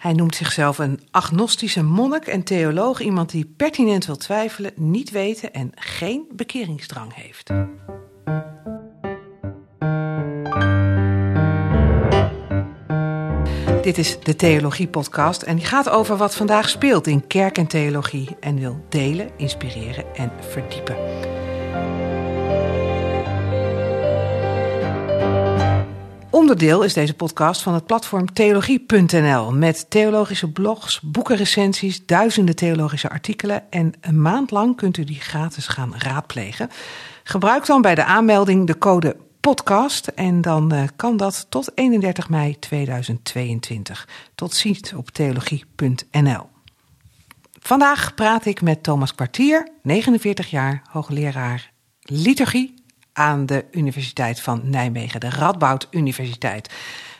Hij noemt zichzelf een agnostische monnik en theoloog, iemand die pertinent wil twijfelen, niet weten en geen bekeringsdrang heeft. Dit is de Theologie Podcast en die gaat over wat vandaag speelt in kerk en theologie en wil delen, inspireren en verdiepen. Onderdeel is deze podcast van het platform theologie.nl met theologische blogs, boekenrecensies, duizenden theologische artikelen en een maand lang kunt u die gratis gaan raadplegen. Gebruik dan bij de aanmelding de code podcast en dan uh, kan dat tot 31 mei 2022. Tot ziens op theologie.nl. Vandaag praat ik met Thomas Kwartier, 49 jaar, hoogleraar liturgie aan de Universiteit van Nijmegen, de Radboud Universiteit.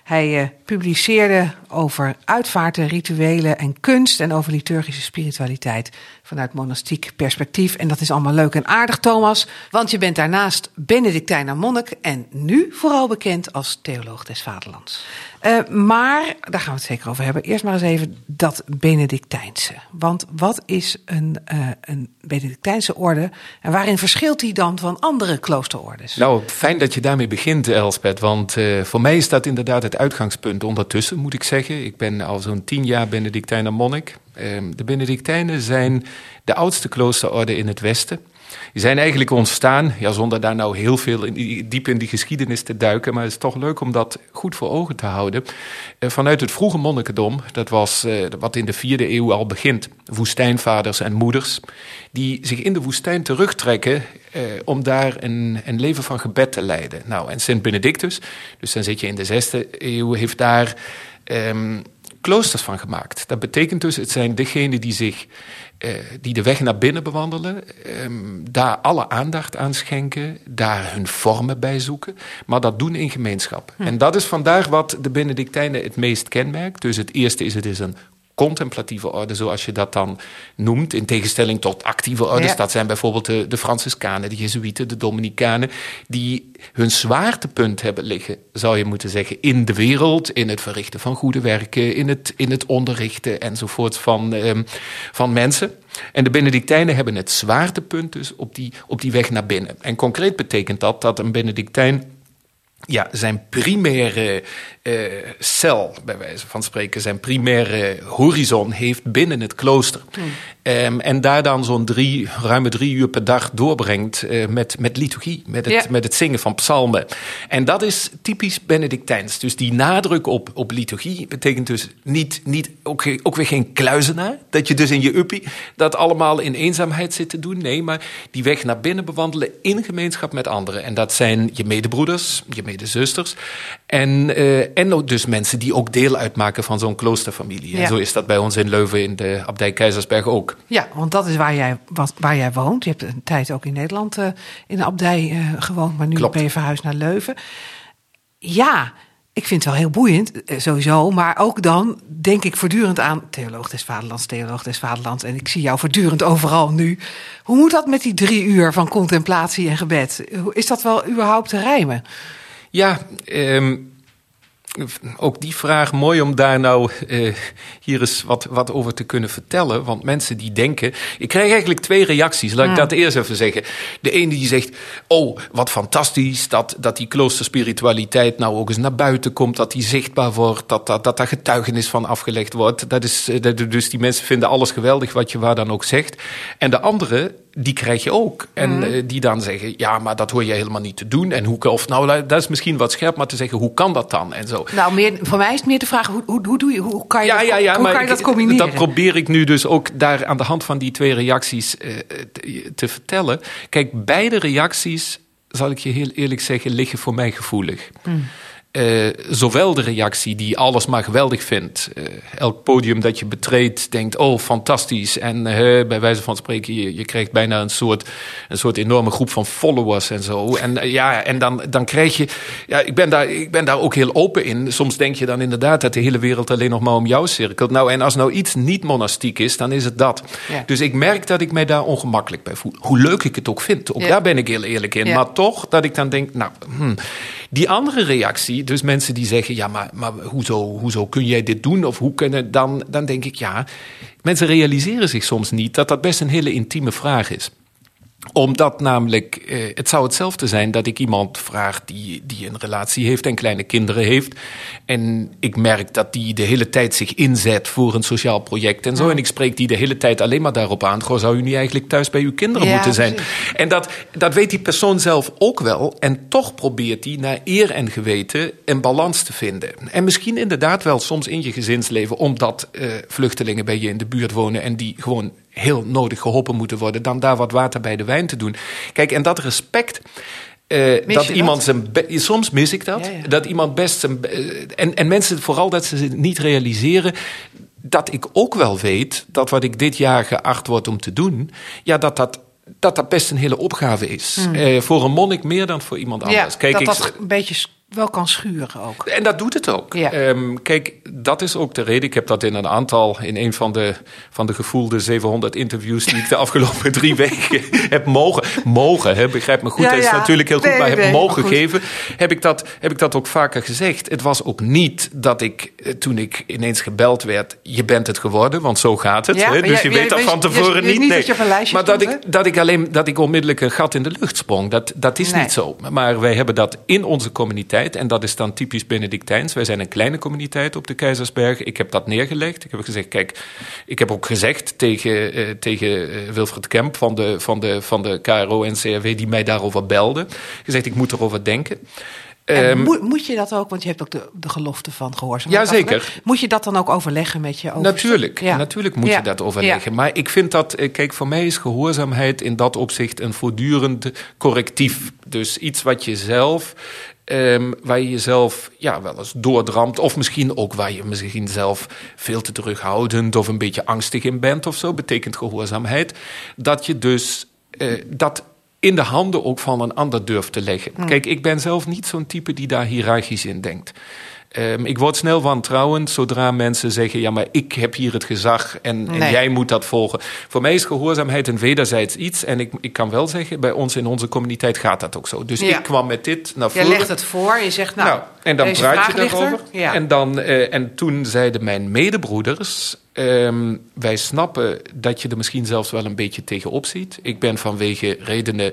Hij uh, publiceerde over uitvaarten, rituelen en kunst en over liturgische spiritualiteit vanuit monastiek perspectief. En dat is allemaal leuk en aardig, Thomas, want je bent daarnaast Benedictijner monnik en nu vooral bekend als theoloog des vaderlands. Uh, maar, daar gaan we het zeker over hebben. Eerst maar eens even dat Benedictijnse. Want wat is een, uh, een Benedictijnse orde en waarin verschilt die dan van andere kloosterordes? Nou, fijn dat je daarmee begint, Elspeth. Want uh, voor mij is dat inderdaad het uitgangspunt ondertussen, moet ik zeggen. Ik ben al zo'n tien jaar Benedictijner monnik. Ehm, de Benedictijnen zijn de oudste kloosterorde in het Westen. Die zijn eigenlijk ontstaan, ja, zonder daar nou heel veel diep in die geschiedenis te duiken, maar het is toch leuk om dat goed voor ogen te houden. Eh, vanuit het vroege monnikendom, dat was eh, wat in de vierde eeuw al begint, woestijnvaders en moeders, die zich in de woestijn terugtrekken eh, om daar een, een leven van gebed te leiden. Nou, en Sint Benedictus, dus dan zit je in de zesde eeuw, heeft daar. Um, kloosters van gemaakt. Dat betekent dus, het zijn degenen die zich uh, die de weg naar binnen bewandelen, um, daar alle aandacht aan schenken, daar hun vormen bij zoeken, maar dat doen in gemeenschap. Hm. En dat is vandaag wat de Benedictijnen het meest kenmerkt. Dus het eerste is, het is een contemplatieve orde, zoals je dat dan noemt, in tegenstelling tot actieve orders. Ja. Dat zijn bijvoorbeeld de, de Franciscanen, de Jezuïeten, de Dominicanen, die hun zwaartepunt hebben liggen, zou je moeten zeggen, in de wereld, in het verrichten van goede werken, in het, in het onderrichten enzovoort van, um, van mensen. En de Benedictijnen hebben het zwaartepunt dus op die, op die weg naar binnen. En concreet betekent dat dat een Benedictijn ja, zijn primaire uh, cel, bij wijze van spreken, zijn primaire horizon heeft binnen het klooster. Mm. Um, en daar dan zo'n drie, ruime drie uur per dag doorbrengt uh, met, met liturgie, met het, ja. met het zingen van psalmen. En dat is typisch Benedictijns. Dus die nadruk op, op liturgie betekent dus niet, niet ook, ook weer geen kluizenaar. Dat je dus in je uppie dat allemaal in eenzaamheid zit te doen. Nee, maar die weg naar binnen bewandelen in gemeenschap met anderen. En dat zijn je medebroeders, je medezusters. En, uh, en ook dus mensen die ook deel uitmaken van zo'n kloosterfamilie. Ja. En zo is dat bij ons in Leuven in de abdij Keizersberg ook. Ja, want dat is waar jij, wat, waar jij woont. Je hebt een tijd ook in Nederland uh, in de abdij uh, gewoond, maar nu Klopt. ben je verhuisd naar Leuven. Ja, ik vind het wel heel boeiend, sowieso. Maar ook dan denk ik voortdurend aan theoloog des vaderlands, theoloog des vaderlands. En ik zie jou voortdurend overal nu. Hoe moet dat met die drie uur van contemplatie en gebed? Is dat wel überhaupt te rijmen? Ja, um ook die vraag mooi om daar nou uh, hier eens wat, wat over te kunnen vertellen. Want mensen die denken. Ik krijg eigenlijk twee reacties. Laat ik dat eerst even zeggen. De ene die zegt: Oh, wat fantastisch dat, dat die kloosterspiritualiteit nou ook eens naar buiten komt. Dat die zichtbaar wordt. Dat, dat, dat daar getuigenis van afgelegd wordt. Dat is, dat, dus die mensen vinden alles geweldig wat je waar dan ook zegt. En de andere die krijg je ook. En mm. uh, die dan zeggen, ja, maar dat hoor je helemaal niet te doen. En hoe, of nou, dat is misschien wat scherp, maar te zeggen, hoe kan dat dan? En zo. Nou, meer, voor mij is het meer de vraag, hoe, hoe, hoe, doe je, hoe kan je, ja, dat, ja, ja, hoe kan je dat combineren? Dat probeer ik nu dus ook daar aan de hand van die twee reacties uh, te, te vertellen. Kijk, beide reacties, zal ik je heel eerlijk zeggen, liggen voor mij gevoelig. Mm. Uh, zowel de reactie die alles maar geweldig vindt. Uh, elk podium dat je betreedt, denkt: oh, fantastisch. En uh, bij wijze van spreken, je, je krijgt bijna een soort, een soort enorme groep van followers en zo. En ja, en dan, dan krijg je. Ja, ik ben, daar, ik ben daar ook heel open in. Soms denk je dan inderdaad dat de hele wereld alleen nog maar om jou cirkelt. Nou, en als nou iets niet monastiek is, dan is het dat. Ja. Dus ik merk dat ik mij daar ongemakkelijk bij voel. Hoe leuk ik het ook vind. Ook ja. daar ben ik heel eerlijk in. Ja. Maar toch dat ik dan denk: nou. Hmm, Die andere reactie, dus mensen die zeggen: ja, maar, maar hoezo, hoezo kun jij dit doen? Of hoe kunnen dan, dan denk ik ja. Mensen realiseren zich soms niet dat dat best een hele intieme vraag is omdat namelijk, eh, het zou hetzelfde zijn dat ik iemand vraag die, die een relatie heeft en kleine kinderen heeft. En ik merk dat die de hele tijd zich inzet voor een sociaal project en zo. En ik spreek die de hele tijd alleen maar daarop aan. Goh, zou u niet eigenlijk thuis bij uw kinderen moeten zijn? En dat, dat weet die persoon zelf ook wel. En toch probeert hij naar eer en geweten een balans te vinden. En misschien inderdaad wel soms in je gezinsleven, omdat uh, vluchtelingen bij je in de buurt wonen en die gewoon heel nodig geholpen moeten worden, dan daar wat water bij de wijn te doen. Kijk, en dat respect. Uh, dat iemand zijn. Soms mis ik dat. Dat iemand best zijn. Uh, en, en mensen, vooral dat ze niet realiseren. Dat ik ook wel weet dat wat ik dit jaar geacht word om te doen. Ja, dat dat dat dat best een hele opgave is. Hmm. Uh, voor een monnik meer dan voor iemand anders. Ja, Kijk, dat ik, dat een beetje wel kan schuren ook. En dat doet het ook. Um, kijk, dat is ook de reden. Ik heb dat in een aantal, in een van de, van de gevoelde 700 interviews die ik de afgelopen drie weken heb mogen, mogen, hè, begrijp me goed, ja, dat is natuurlijk heel goed, maar heb mogen geven, heb ik, dat, heb ik dat ook vaker gezegd. Het was ook niet dat ik, eh, toen ik ineens gebeld werd, je bent het geworden, want zo gaat het. hè, dus je, weet dat van tevoren niet. nee. maar dat ik, dat ik alleen, dat ik onmiddellijk een gat in de lucht sprong, dat, dat is niet zo. Maar wij hebben dat in onze communiteit en dat is dan typisch Benedictijns. Wij zijn een kleine communiteit op de Keizersberg. Ik heb dat neergelegd. Ik heb gezegd, kijk, ik heb ook gezegd tegen, uh, tegen uh, Wilfred Kemp van de, van, de, van de KRO en CRW, die mij daarover belde. Gezegd, ik moet erover denken. Um, moet, moet, je dat ook, want je hebt ook de, de gelofte van gehoorzaamheid. Jazeker. Moet je dat dan ook overleggen met je? Natuurlijk, ja. natuurlijk moet je dat overleggen. Maar ik vind dat, eh, kijk, voor mij is gehoorzaamheid in dat opzicht een voortdurend correctief. Dus iets wat je zelf Um, waar je jezelf ja, wel eens doordramt. Of misschien ook waar je misschien zelf veel te terughoudend of een beetje angstig in bent of zo. Betekent gehoorzaamheid. Dat je dus uh, dat in de handen ook van een ander durft te leggen. Hmm. Kijk, ik ben zelf niet zo'n type die daar hiërarchisch in denkt. Um, ik word snel wantrouwend zodra mensen zeggen: ja, maar ik heb hier het gezag en, nee. en, jij moet dat volgen. Voor mij is gehoorzaamheid een wederzijds iets. En ik, ik kan wel zeggen: bij ons in onze communiteit gaat dat ook zo. Dus ja. ik kwam met dit naar voren. Je legt het voor, je zegt: nou, nou en dan praat je daarover. Ja. En, dan, uh, en toen zeiden mijn medebroeders. Um, wij snappen dat je er misschien zelfs wel een beetje tegenop ziet. Ik ben vanwege redenen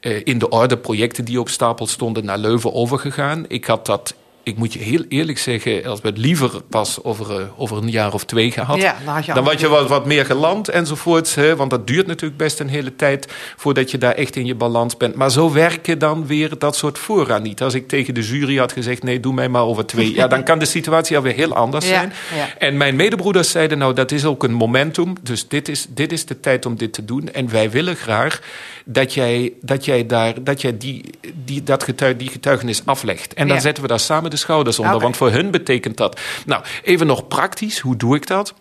uh, in de orde projecten die op stapel stonden naar Leuven overgegaan. Ik had dat ik moet je heel eerlijk zeggen, Elsbeth, liever pas over, uh, over een jaar of twee gehad. Ja, dan had je, dan was je wat, wat meer geland enzovoorts. Hè, want dat duurt natuurlijk best een hele tijd voordat je daar echt in je balans bent. Maar zo werken dan weer dat soort fora niet. Als ik tegen de jury had gezegd, nee, doe mij maar over twee. ja, dan kan de situatie alweer heel anders zijn. Ja. En mijn medebroeders zeiden, nou, dat is ook een momentum. Dus dit is, dit is de tijd om dit te doen. En wij willen graag dat jij, dat jij, daar, dat jij die, die, dat getuig, die getuigenis aflegt. En dan zetten we daar samen de schouders onder. Want voor hun betekent dat. Nou, even nog praktisch, hoe doe ik dat?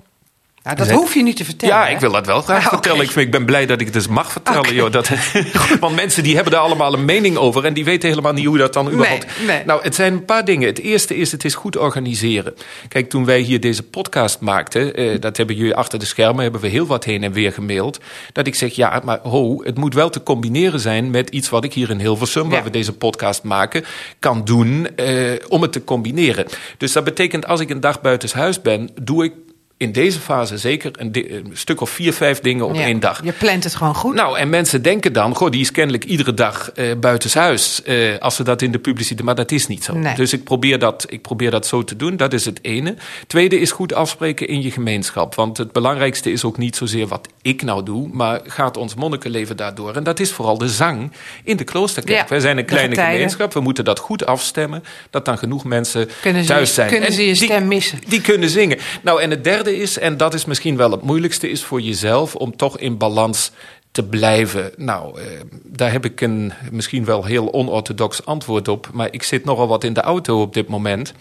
Nou, dat hoef je niet te vertellen. Ja, ik wil dat wel graag ah, vertellen. Ik, ik, ben blij dat ik het dus mag vertellen. Okay. Joh, dat, want mensen die hebben daar allemaal een mening over. En die weten helemaal niet hoe dat dan überhaupt... Nee, nee. Nou, het zijn een paar dingen. Het eerste is, het is goed organiseren. Kijk, toen wij hier deze podcast maakten... Eh, dat hebben jullie achter de schermen... hebben we heel wat heen en weer gemaild. Dat ik zeg, ja, maar ho, het moet wel te combineren zijn... met iets wat ik hier in Hilversum... Ja. waar we deze podcast maken, kan doen... Eh, om het te combineren. Dus dat betekent, als ik een dag buitenshuis ben... doe ik in deze fase zeker een, een, stuk of vier, vijf dingen op ja, één dag. Je plant het gewoon goed. Nou, en mensen denken dan, goh, die is kennelijk iedere dag uh, buitenshuis. Uh, als ze dat in de publiciteit, maar dat is niet zo. Nee. Dus ik probeer, dat, ik probeer dat zo te doen, dat is het ene. Tweede is goed afspreken in je gemeenschap. Want het belangrijkste is ook niet zozeer wat ik nou doe, maar gaat ons monnikenleven daardoor. En dat is vooral de zang in de kloosterkerk. Ja, Wij zijn een kleine gemeenschap, we moeten dat goed afstemmen, dat dan genoeg mensen kunnen thuis zijn. Kunnen ze je die, stem missen? Die kunnen zingen. Nou, en het derde is, en dat is misschien wel het moeilijkste, is voor jezelf om toch in balans te blijven. Nou, eh, daar heb ik een misschien wel heel onorthodox antwoord op. Maar ik zit nogal wat in de auto op dit moment.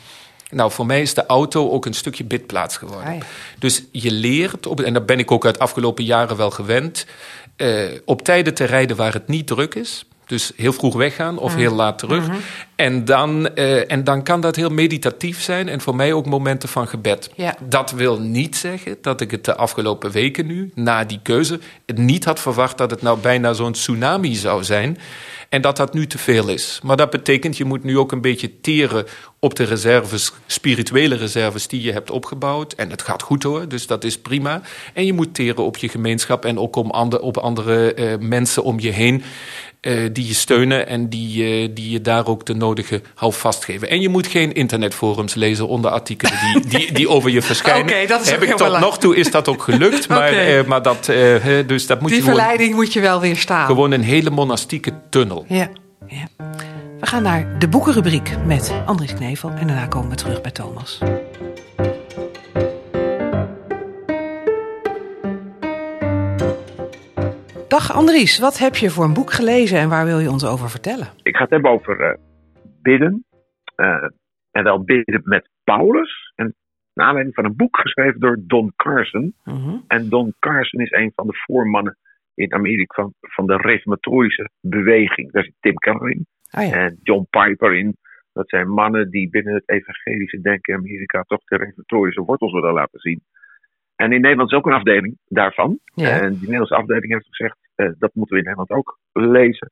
Nou, voor mij is de auto ook een stukje bidplaats geworden. Ai. Dus je leert, op, en daar ben ik ook uit de afgelopen jaren wel gewend, uh, op tijden te rijden waar het niet druk is. Dus heel vroeg weggaan of mm. heel laat terug. Mm -hmm. En dan, uh, en dan kan dat heel meditatief zijn en voor mij ook momenten van gebed. Ja. Dat wil niet zeggen dat ik het de afgelopen weken nu, na die keuze, niet had verwacht dat het nou bijna zo'n tsunami zou zijn. En dat dat nu te veel is. Maar dat betekent, je moet nu ook een beetje teren op de reserves, spirituele reserves die je hebt opgebouwd. En het gaat goed hoor, dus dat is prima. En je moet teren op je gemeenschap en ook om ander, op andere uh, mensen om je heen. Uh, die je steunen en die, die je daar ook de nodige houvast geven. En je moet geen internetforums lezen onder artikelen die, die, die over je verschijnen. okay, dat is Heb ik tot belangrijk. nog toe is dat ook gelukt, maar, okay. uh, maar dat, dus dat moet die je verleiding gewoon, moet je wel weer staan. Gewoon een hele monastieke tunnel. Ja, ja. We gaan naar de boekenrubriek met Andries Knevel en daarna komen we terug bij Thomas. Dag Andries, wat heb je voor een boek gelezen en waar wil je ons over vertellen? Ik ga het hebben over uh, bidden. Uh, en wel bidden met Paulus. En naar aanleiding van een boek geschreven door Don Carson. Mhm. En Don Carson is een van de voormannen in Amerika van, van de reformatorische beweging. Daar zit Tim Keller in. Oh ja. En John Piper in. Dat zijn mannen die binnen het evangelische denken in Amerika toch de reformatorische wortels willen laten zien. En in Nederland is ook een afdeling daarvan. Ja. En die Nederlandse afdeling heeft gezegd, uh, dat moeten we in Nederland ook lezen.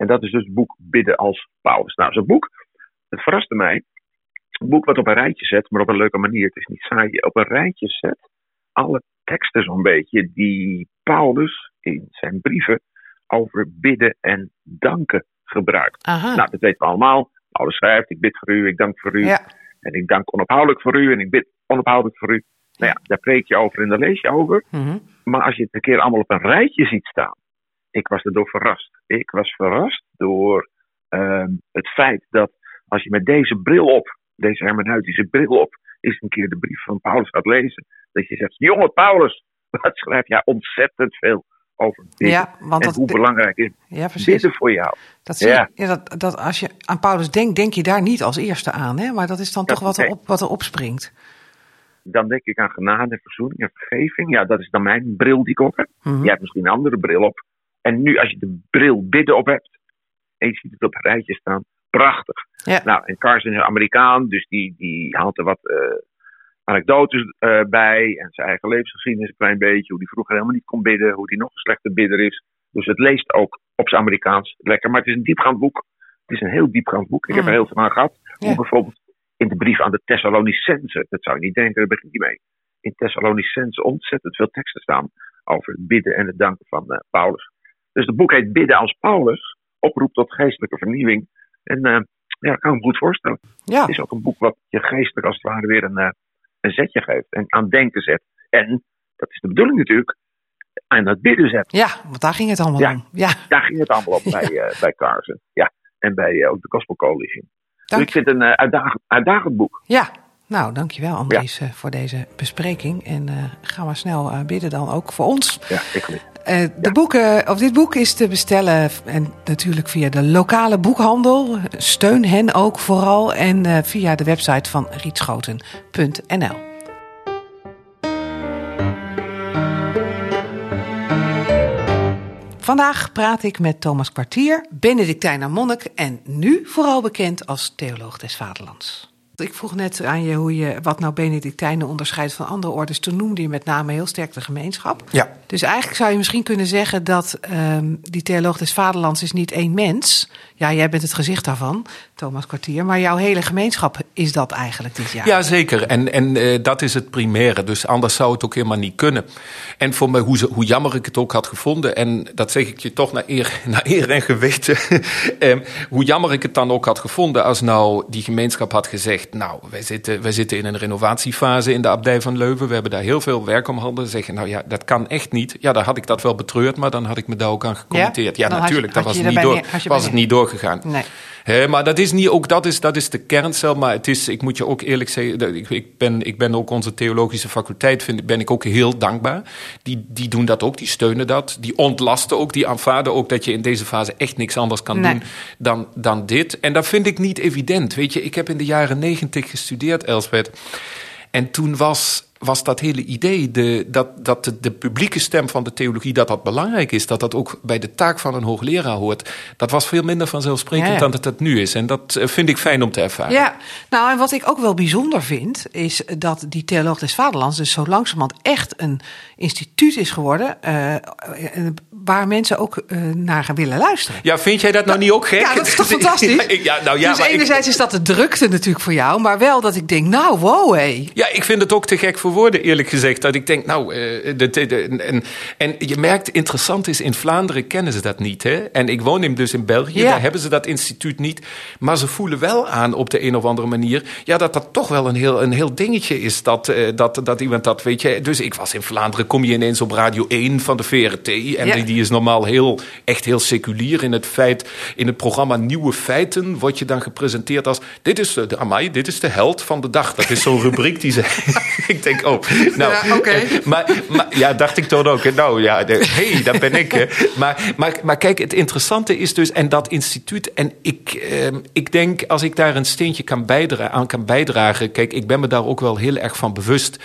En dat is dus het boek Bidden als Paulus. Nou, zo'n boek, het verraste mij. Een boek wat op een rijtje zet, maar op een leuke manier. Het is niet saai. Op een rijtje zet alle teksten zo'n beetje die Paulus in zijn brieven over bidden en danken gebruikt. Aha. Nou, dat weten we allemaal. Paulus schrijft, ik bid voor u, ik dank voor u. Ja. En ik dank onophoudelijk voor u en ik bid onophoudelijk voor u. Nou ja, daar preek je over en daar lees je over. Mm-hmm. Maar als je het een keer allemaal op een rijtje ziet staan. Ik was erdoor verrast. Ik was verrast door uh, het feit dat als je met deze bril op, deze hermeneutische bril op, eens een keer de brief van Paulus gaat lezen. Dat je zegt, jonge Paulus, wat schrijf jij ontzettend veel over dit. Ja, want en dat, hoe belangrijk is ja, precies. voor jou. Dat zie Ja. je, ja, dat, dat als je aan Paulus denkt, denk je daar niet als eerste aan. Hè? Maar dat is dan Dat- toch wat er, op, wat er opspringt. Dan denk ik aan genade, verzoening en vergeving. Ja, dat is dan mijn bril die ik op heb. Mhm. Jij hebt misschien een andere bril op. En nu, als je de bril bidden op hebt, en je ziet het op een rijtje staan, prachtig. Ja. Nou, en Carson is een Amerikaan, dus die, die haalt er wat eh, anekdotes eh, bij. En zijn eigen levensgeschiedenis een klein beetje. Hoe die vroeger helemaal niet kon bidden, hoe die nog een slechte bidder is. Dus het leest ook op zijn Amerikaans lekker. Maar het is een diepgaand boek. Het is een heel diepgaand boek. Ik heb er heel veel aan gehad. Ja. Hoe bijvoorbeeld in de brief aan de Thessalonicense. Dat zou je niet denken, daar begint hij mee. In Thessalonicense ontzettend veel teksten staan over het bidden en het danken van eh, Paulus. Dus het boek heet Bidden als Paulus. Oproep tot geestelijke vernieuwing. En eh, ja, dat kan ik me goed voorstellen. Ja, Het is ook een boek wat je geestelijk als het ware weer een, eh, een zetje geeft. En aan denken zet. En, dat is de bedoeling natuurlijk, aan het bidden zet. ja, want daar ging het allemaal Ja. om. Ja, Daar ging het allemaal op bij, eh bij Carson. Ja. En bij eh, ook de Gospel Coalition. Dus dank, ik vind het een eh, uitdagend, uitdagend boek. ja. nou dankjewel Andries eh, voor deze bespreking. En eh, ga maar snel eh, bidden dan ook voor ons. Ja, ik Eh, de boeken, of dit boek is te bestellen en natuurlijk via de lokale boekhandel. Steun hen ook vooral en eh, via de website van rietschoten.nl. Vandaag praat ik met Thomas Kwartier, Benedictijner monnik en nu vooral bekend als theoloog des vaderlands. Ik vroeg net aan je hoe je wat nou Benedictijnen onderscheidt van andere orders. Toen noemde je met name heel sterk de gemeenschap. Ja. Dus eigenlijk zou je misschien kunnen zeggen dat ehm, die theoloog des vaderlands is niet één mens. Ja, jij bent het gezicht daarvan, Thomas Kwartier. Maar jouw hele gemeenschap is dat eigenlijk dit jaar. Ja, zeker. En, en eh, dat is het primaire. Dus anders zou het ook helemaal niet kunnen. En voor mij, hoe, ze- hoe jammer ik het ook had gevonden, en dat zeg ik je toch naar eer, naar eer en geweten. Ehm, hoe jammer ik het dan ook had gevonden als nou die gemeenschap had gezegd: Nou, wij zitten, wij zitten in een renovatiefase in de abdij van Leuven. We hebben daar heel veel werk om handen. Zeggen, nou ja, dat kan echt niet. Ja, dan had ik dat wel betreurd, maar dan had ik me daar ook aan gecommenteerd. Ja, je- natuurlijk, had was, niet, door, was het niet doorgegaan. Nee. Maar dat is niet, ook dat is, dat is de kerncel. Maar het is, ik moet je ook eerlijk zeggen, ik, ik, ben, ik ben ook onze theologische faculteit, vind, ben ik ook heel dankbaar. Die, die doen dat ook, die steunen dat. Die ontlasten ook, die aanvaarden ook dat je in deze fase echt niks anders kan Nee. doen dan, dan dit. En dat vind ik niet evident. Weet je, ik heb in de jaren negentig gestudeerd, Elsbeth. En toen was was dat hele idee de, dat, dat de, de, publieke stem van de theologie dat dat belangrijk is, dat dat ook bij de taak van een hoogleraar hoort. Dat was veel minder vanzelfsprekend dan dat het nu is. En dat eh, vind ik fijn om te ervaren. Ja, nou en wat ik ook wel bijzonder vind, is dat die Theoloog des Vaderlands dus zo langzamerhand echt een instituut is geworden. Uh, waar mensen ook uh, naar gaan willen luisteren. Ja, vind jij dat nou niet ook gek? Ja, dat is toch fantastisch? ja, nou ja, dus enerzijds is dat de drukte natuurlijk voor jou, maar wel dat ik denk, nou wow hé. Ja, ik vind het ook te gek voor woorden, eerlijk gezegd. Dat ik denk, nou, uh, de, de, de, en, en je merkt, interessant is, in Vlaanderen kennen ze dat niet. Hè? En ik woon in, dus in België, daar hebben ze dat instituut niet. Maar ze voelen wel aan op de een of andere manier, ja, dat dat toch wel een heel, een heel dingetje is. Dat, uh, dat, dat iemand dat, weet je. Dus ik was in Vlaanderen, kom je ineens op Radio 1 van de VRT. En ja. die, die, is normaal heel, echt heel seculier in het feit, in het programma Nieuwe Feiten, word je dan gepresenteerd als, dit is de, Amai, dit is de held van de dag. Dat is zo'n rubriek die ze, ik denk, oh, nou, ja, okay. maar, maar, ja, dacht ik toen ook. Nou ja, hé, hey, dat ben ik. Maar, maar, maar kijk, het interessante is dus, en dat instituut, en ik, eh, ik denk als ik daar een steentje kan bijdragen, aan kan bijdragen, kijk, ik ben me daar ook wel heel erg van bewust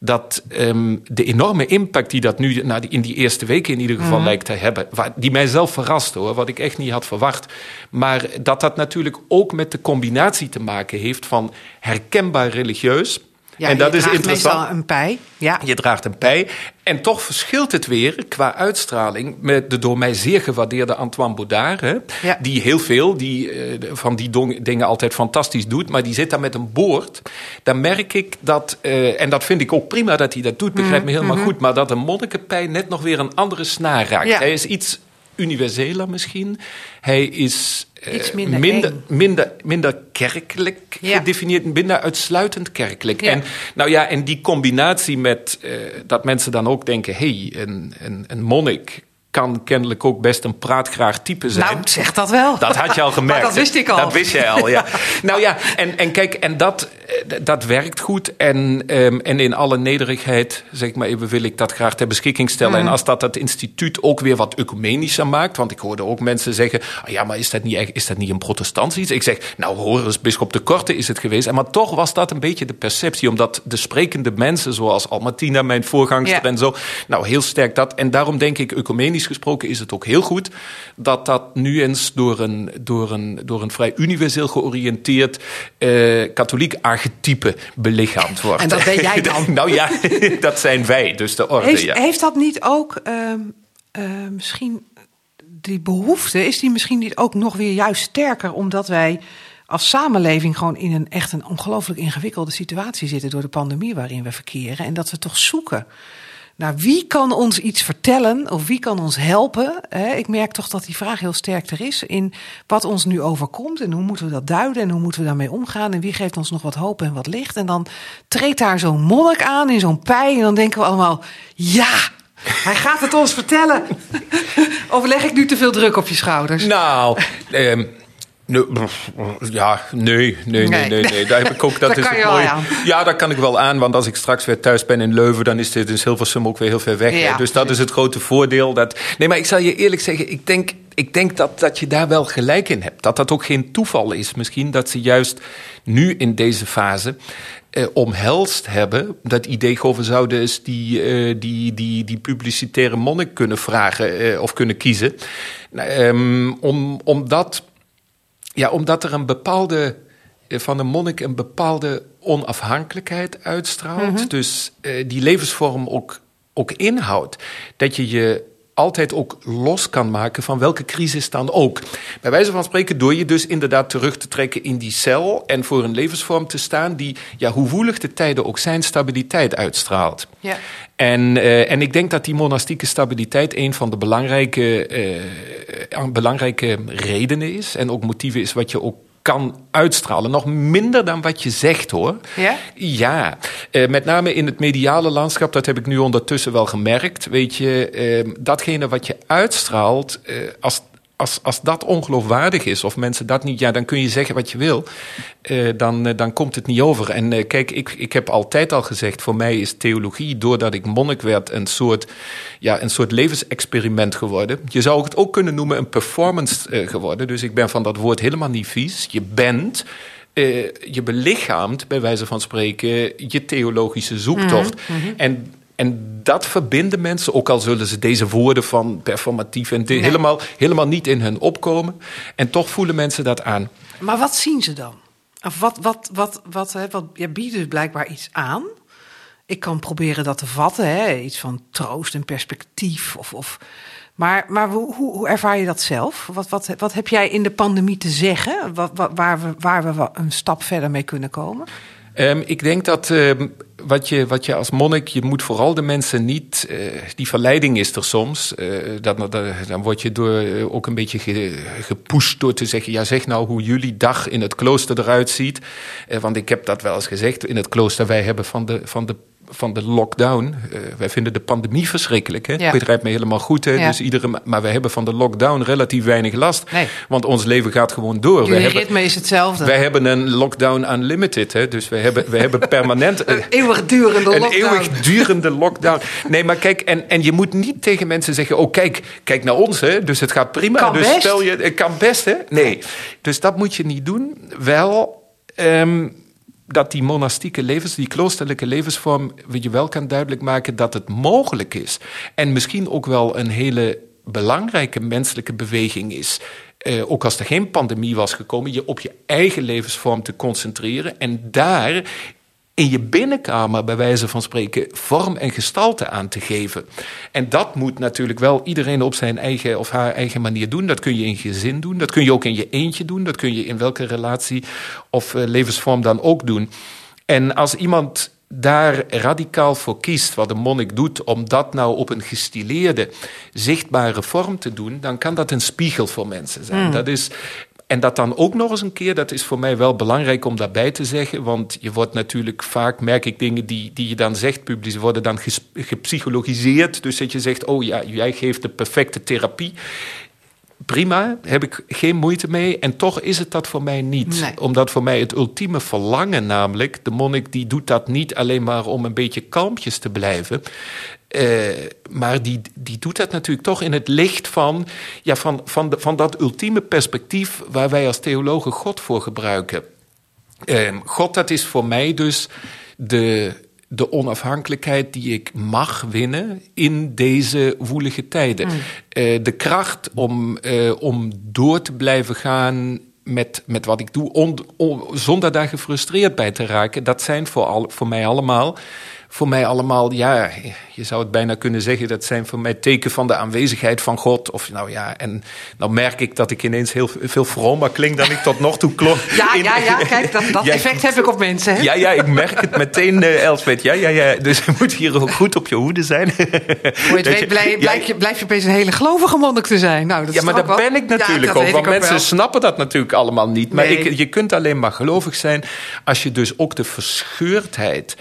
dat um, de enorme impact die dat nu nou, in die eerste weken in ieder geval mm. lijkt te hebben, die mij zelf verrast hoor, wat ik echt niet had verwacht. Maar dat dat natuurlijk ook met de combinatie te maken heeft van herkenbaar religieus. Ja, en dat is interessant. een pij. Ja. Je draagt een pij. En toch verschilt het weer qua uitstraling met de door mij zeer gewaardeerde Antoine Baudard. Hè, ja. Die heel veel die, uh, van die dingen altijd fantastisch doet. Maar die zit daar met een boord. Dan merk ik dat, uh, en dat vind ik ook prima dat hij dat doet, begrijp me helemaal mm -hmm. goed. Maar dat een monnikenpij net nog weer een andere snaar raakt. Ja. Hij is iets universeler misschien. Hij is Iets minder, minder, minder, minder, kerkelijk ja. gedefinieerd, minder uitsluitend kerkelijk. Ja. En, nou ja, en die combinatie met uh, dat mensen dan ook denken: hé, hey, een, een, een monnik kan kennelijk ook best een praatgraag type zijn. Nou, zeg dat wel. Dat had je al gemerkt. dat wist ik al. Dat wist jij al, ja. nou ja, en, en kijk, en dat, dat werkt goed. En, um, en in alle nederigheid, zeg maar even, wil ik dat graag ter beschikking stellen. Mm. En als dat het instituut ook weer wat ecumenischer maakt. Want ik hoorde ook mensen zeggen, ah, ja, maar is dat, niet, is dat niet een protestants iets? Ik zeg, nou, hoor eens, bischop de Korte is het geweest. En maar toch was dat een beetje de perceptie. Omdat de sprekende mensen, zoals Almatina, mijn voorgangster ja. en zo. Nou, heel sterk dat. En daarom denk ik, ecumenisch gesproken is het ook heel goed dat dat nu eens door een, door een, door een vrij universeel georiënteerd uh, katholiek archetype belichaamd wordt. En dat ben jij dan? nou ja, dat zijn wij, dus de orde. Heeft, ja. heeft dat niet ook uh, uh, misschien die behoefte, is die misschien niet ook nog weer juist sterker omdat wij als samenleving gewoon in een echt een ongelooflijk ingewikkelde situatie zitten door de pandemie waarin we verkeren en dat we toch zoeken nou, wie kan ons iets vertellen of wie kan ons helpen? Ik merk toch dat die vraag heel sterk er is in wat ons nu overkomt en hoe moeten we dat duiden en hoe moeten we daarmee omgaan en wie geeft ons nog wat hoop en wat licht. En dan treedt daar zo'n monnik aan in zo'n pij en dan denken we allemaal, ja, hij gaat het ons vertellen. of leg ik nu te veel druk op je schouders? Nou, um Nee, ja, nee, nee, nee, nee, nee. Daar heb ik ook. Dat is kan aan. Ja, daar kan ik wel aan, want als ik straks weer thuis ben in Leuven, dan is dit in Hilversum ook weer heel ver weg. Ja, dus dat is het grote voordeel. Dat... Nee, maar ik zal je eerlijk zeggen, ik denk, ik denk dat, dat je daar wel gelijk in hebt. Dat dat ook geen toeval is. Misschien dat ze juist nu in deze fase eh, omhelst hebben. Dat idee over zouden eens die, eh, die, die, die publicitaire monnik kunnen vragen eh, of kunnen kiezen. Um, om, omdat ja, omdat er een bepaalde, van een monnik een bepaalde onafhankelijkheid uitstraalt. Mm -hmm. Dus uh, die levensvorm ook, ook inhoudt. Dat je je altijd ook los kan maken van welke crisis dan ook. Bij wijze van spreken door je dus inderdaad terug te trekken in die cel en voor een levensvorm te staan die, ja, hoe woelig de tijden ook zijn, stabiliteit uitstraalt. Ja. En, uh, en ik denk dat die monastieke stabiliteit een van de belangrijke, uh, belangrijke redenen is en ook motieven is wat je ook kan uitstralen. Nog minder dan wat je zegt hoor. Ja? Ja. Uh, met name in het mediale landschap, dat heb ik nu ondertussen wel gemerkt. Weet je, uh, datgene wat je uitstraalt, uh, als, als, als dat ongeloofwaardig is, of mensen dat niet, ja, dan kun je zeggen wat je wil. Uh, dan, uh, dan komt het niet over. En uh, kijk, ik, ik heb altijd al gezegd, voor mij is theologie, doordat ik monnik werd, een soort, ja, een soort levensexperiment geworden. Je zou het ook kunnen noemen een performance geworden. Dus ik ben van dat woord helemaal niet vies. Je bent je belichaamt, bij wijze van spreken, je theologische zoektocht. Mhm, mhm. En en dat verbinden mensen, ook al zullen ze deze woorden van performatief en helemaal, helemaal niet in hun opkomen. En toch voelen mensen dat aan. Maar wat zien ze dan? Of wat, wat, wat, wat, hè, wat je biedt dus blijkbaar iets aan. Ik kan proberen dat te vatten, hè? iets van troost en perspectief. Of, of, maar maar hoe, hoe ervaar je dat zelf? Wat, wat, wat heb jij in de pandemie te zeggen? Wat, waar, we, waar we een stap verder mee kunnen komen? Um, ik denk dat um, wat, je, wat je als monnik, je moet vooral de mensen niet. Uh, die verleiding is er soms. Uh, dan, word je door, uh, ook een beetje ge, gepusht door te zeggen: ja, zeg nou hoe jullie dag in het klooster eruit ziet. want ik heb dat wel eens gezegd. In het klooster, wij hebben van de, van de van de lockdown. Uh, wij vinden de pandemie verschrikkelijk. Hè? Ja. Ik begrijp me helemaal goed. Hè? Ja. Dus iedere, maar wij hebben van de lockdown relatief weinig last. Nee. Want ons leven gaat gewoon door. Jullie ritme hebben, is hetzelfde. Wij hebben een lockdown unlimited. Hè? Dus wij hebben, wij hebben permanent... een eeuwigdurende een lockdown. Een eeuwigdurende lockdown. Nee, maar kijk, en, en je moet niet tegen mensen zeggen... oh, kijk, kijk naar ons, hè? dus het gaat prima. Kan dus best. stel je, het kan best, hè? Nee. Dus dat moet je niet doen. Wel... Um, dat die monastieke levens, die kloosterlijke levensvorm, je wel kan duidelijk maken dat het mogelijk is. En misschien ook wel een hele belangrijke menselijke beweging is. Uh, ook als er geen pandemie was gekomen, je op je eigen levensvorm te concentreren en daar in je binnenkamer, bij wijze van spreken, vorm en gestalte aan te geven. En dat moet natuurlijk wel iedereen op zijn eigen of haar eigen manier doen. Dat kun je in gezin doen, dat kun je ook in je eentje doen, dat kun je in welke relatie of uh, levensvorm dan ook doen. En als iemand daar radicaal voor kiest, wat een monnik doet, om dat nou op een gestileerde, zichtbare vorm te doen, dan kan dat een spiegel voor mensen zijn. Hmm. Dat is, en dat dan ook nog eens een keer, dat is voor mij wel belangrijk om daarbij te zeggen. Want je wordt natuurlijk vaak, merk ik dingen die, die je dan zegt, publiek, worden dan ges, gepsychologiseerd. Dus dat je zegt, oh ja, jij geeft de perfecte therapie. Prima, heb ik geen moeite mee. En toch is het dat voor mij niet. Nee. Omdat voor mij het ultieme verlangen, namelijk, de monnik die doet dat niet alleen maar om een beetje kalmpjes te blijven. Uh, maar die, die doet dat natuurlijk toch in het licht van, ja, van, van, de, van dat ultieme perspectief waar wij als theologen God voor gebruiken. Uh, God, dat is voor mij dus de, de onafhankelijkheid die ik mag winnen in deze woelige tijden. Mm. Uh, de kracht om, om door te blijven gaan met, met wat ik doe, on, on, zonder daar gefrustreerd bij te raken, dat zijn voor, al, voor mij allemaal voor mij allemaal, ja, je zou het bijna kunnen zeggen, dat zijn voor mij teken van de aanwezigheid van God. Of nou ja, en dan merk ik dat ik ineens heel veel vromer klink dan ik tot nog toe klonk. Ja, ja, ja, kijk, dat, dat ja, effect heb ik op mensen. Hè? Ja, ja, ik merk het meteen, uh. Ja, ja, ja. Dus je moet hier ook goed op je hoede zijn. Hoe je het weet, blijf, je, blijf je opeens een hele gelovige monnik te zijn. Nou, dat ja, maar dat wel... ben ik natuurlijk ja, ook. Want mensen wel. snappen dat natuurlijk allemaal niet. Maar Nee. ik, je kunt alleen maar gelovig zijn als je dus ook de verscheurdheid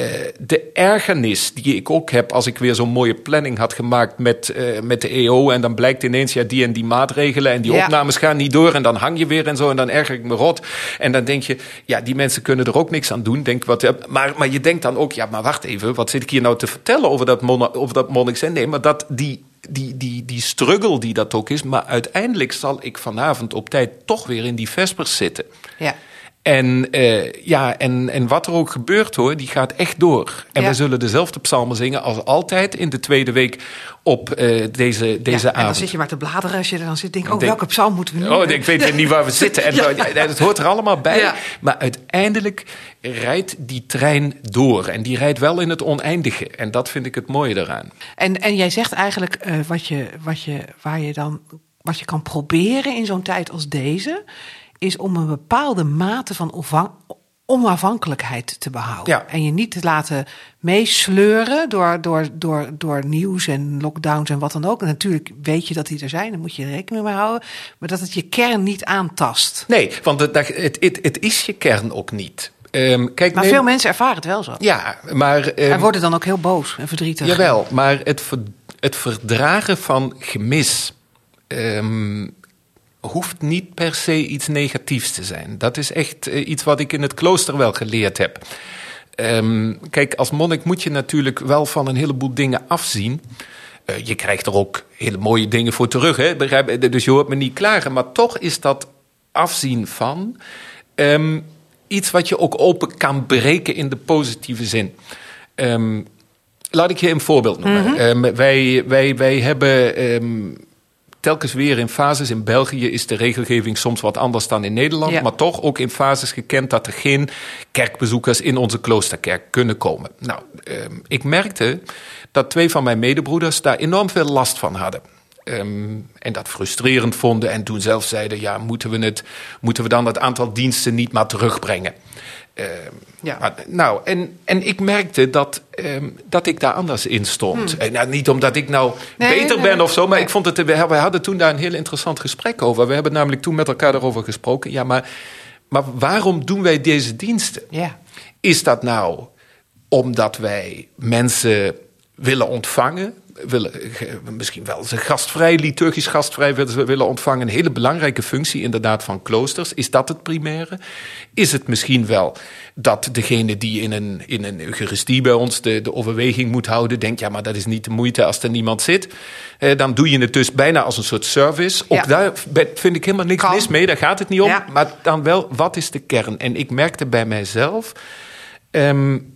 uh, de ergernis die ik ook heb als ik weer zo'n mooie planning had gemaakt met, uh, met de EO. En dan blijkt ineens ja, die en die maatregelen en die Ja. opnames gaan niet door. En dan hang je weer en zo en dan erger ik me rot. En dan denk je, ja, die mensen kunnen er ook niks aan doen. Denk, wat, eh, maar, maar je denkt dan ook, ja, maar wacht even, wat zit ik hier nou te vertellen over dat, mon over dat monnik zijn? Nee, maar dat die die, die, die struggle die dat ook is. Maar uiteindelijk zal ik vanavond op tijd toch weer in die vespers zitten. Ja. En, uh, ja, en, en wat er ook gebeurt hoor, die gaat echt door. En Ja. we zullen dezelfde psalmen zingen als altijd in de tweede week op uh, deze, deze ja, en dan avond. zit je maar te bladeren als je er dan zit. Denk, oh, Denk- welke psalm moeten we nu? Oh, ik weet niet waar we zitten. En Ja. Het hoort er allemaal bij. Maar uiteindelijk rijdt die trein door. En die rijdt wel in het oneindige. En dat vind ik het mooie eraan. En, en jij zegt eigenlijk eh, wat je, wat je, waar je dan, wat je kan proberen in zo'n tijd als deze, is om een bepaalde mate van onafhankelijkheid te behouden. Ja. En je niet te laten meesleuren door, door, door, door nieuws en lockdowns en wat dan ook. En natuurlijk weet je dat die er zijn, daar moet je rekening mee houden. Maar dat het je kern niet aantast. Nee, want het, het, het, het is je kern ook niet. Ehm, kijk, Maar neem- veel mensen ervaren het wel zo. Ja, maar... ehm, En worden dan ook heel boos en verdrietig. Jawel, maar het, ver- het verdragen van gemis ehm, hoeft niet per se iets negatiefs te zijn. Dat is echt eh, iets wat ik in het klooster wel geleerd heb. Ehm, kijk, als monnik moet je natuurlijk wel van een heleboel dingen afzien. Eh, je krijgt er ook hele mooie dingen voor terug, hè? begrijp- Dus je hoort me niet klagen. Maar toch is dat afzien van. ehm, iets wat je ook open kan breken in de positieve zin. Um, laat ik je een voorbeeld noemen. Mm -hmm. wij, wij, wij hebben. Telkens weer in fases. In België is de regelgeving soms wat anders dan in Nederland. Ja. Maar toch ook in fases gekend dat er geen kerkbezoekers in onze kloosterkerk kunnen komen. Nou, um, ik merkte dat twee van mijn medebroeders daar enorm veel last van hadden. Um, en dat frustrerend vonden en toen zelf zeiden: ja, moeten we, het, moeten we dan het aantal diensten niet maar terugbrengen? Uh, ja. Maar, nou, en, en ik merkte dat, um, dat ik daar anders in stond. Hmm. En, nou, niet omdat ik nou nee, beter nee, ben of zo, maar ik vond het. We, we hadden toen daar een heel interessant gesprek over. We hebben namelijk toen met elkaar daarover gesproken. Ja, maar, maar waarom doen wij deze diensten? Ja. Is dat nou omdat wij mensen willen ontvangen? Willen, misschien wel ze gastvrij, liturgisch gastvrij willen ontvangen. Een hele belangrijke functie inderdaad van kloosters. Is dat het primaire? Is het misschien wel dat degene die in een, in een eucharistie bij ons de, de overweging moet houden, denkt, ja, maar dat is niet de moeite als er niemand zit. Eh, dan doe je het dus bijna als een soort service. Ook ja. daar vind ik helemaal niks mis mee, daar gaat het niet om. Ja. Maar dan wel, wat is de kern? En ik merkte bij mijzelf... Um,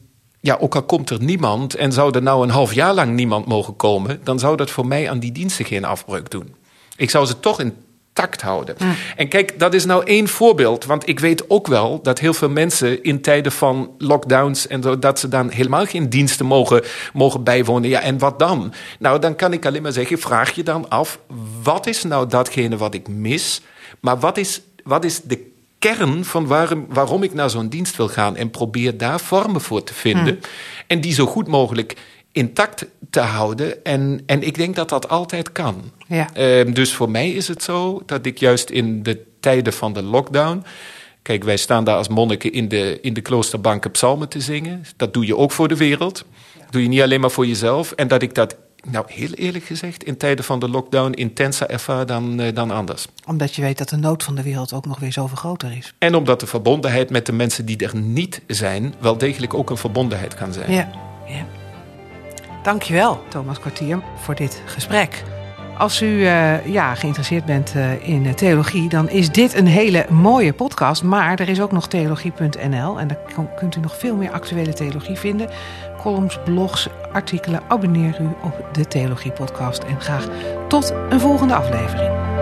ja, ook al komt er niemand en zou er nou een half jaar lang niemand mogen komen, dan zou dat voor mij aan die diensten geen afbreuk doen. Ik zou ze toch intact houden. Mm. En kijk, dat is nou één voorbeeld, want ik weet ook wel dat heel veel mensen in tijden van lockdowns en zo, dat ze dan helemaal geen diensten mogen, mogen bijwonen. Ja, en wat dan? Nou, dan kan ik alleen maar zeggen, vraag je dan af, wat is nou datgene wat ik mis? Maar wat is, wat is de kern van waarom, waarom ik naar zo'n dienst wil gaan. En probeer daar vormen voor te vinden. Hmm. En die zo goed mogelijk intact te houden. En, en ik denk dat dat altijd kan. Ja. Uh, dus voor mij is het zo dat ik juist in de tijden van de lockdown. Kijk, wij staan daar als monniken in de, in de kloosterbanken psalmen te zingen. Dat doe je ook voor de wereld. Dat doe je niet alleen maar voor jezelf. En dat ik dat nou, heel eerlijk gezegd, in tijden van de lockdown intenser ervaar dan, uh, dan anders. Omdat je weet dat de nood van de wereld ook nog weer zoveel groter is. En omdat de verbondenheid met de mensen die er niet zijn, wel degelijk ook een verbondenheid kan zijn. Ja, ja. Dankjewel, Thomas Kwartier, voor dit gesprek. Als u uh, ja, geïnteresseerd bent uh, in theologie, dan is dit een hele mooie podcast. Maar er is ook nog theologie.nl en daar kunt u nog veel meer actuele theologie vinden columns, blogs, artikelen. Abonneer u op de Theologie Podcast en graag tot een volgende aflevering.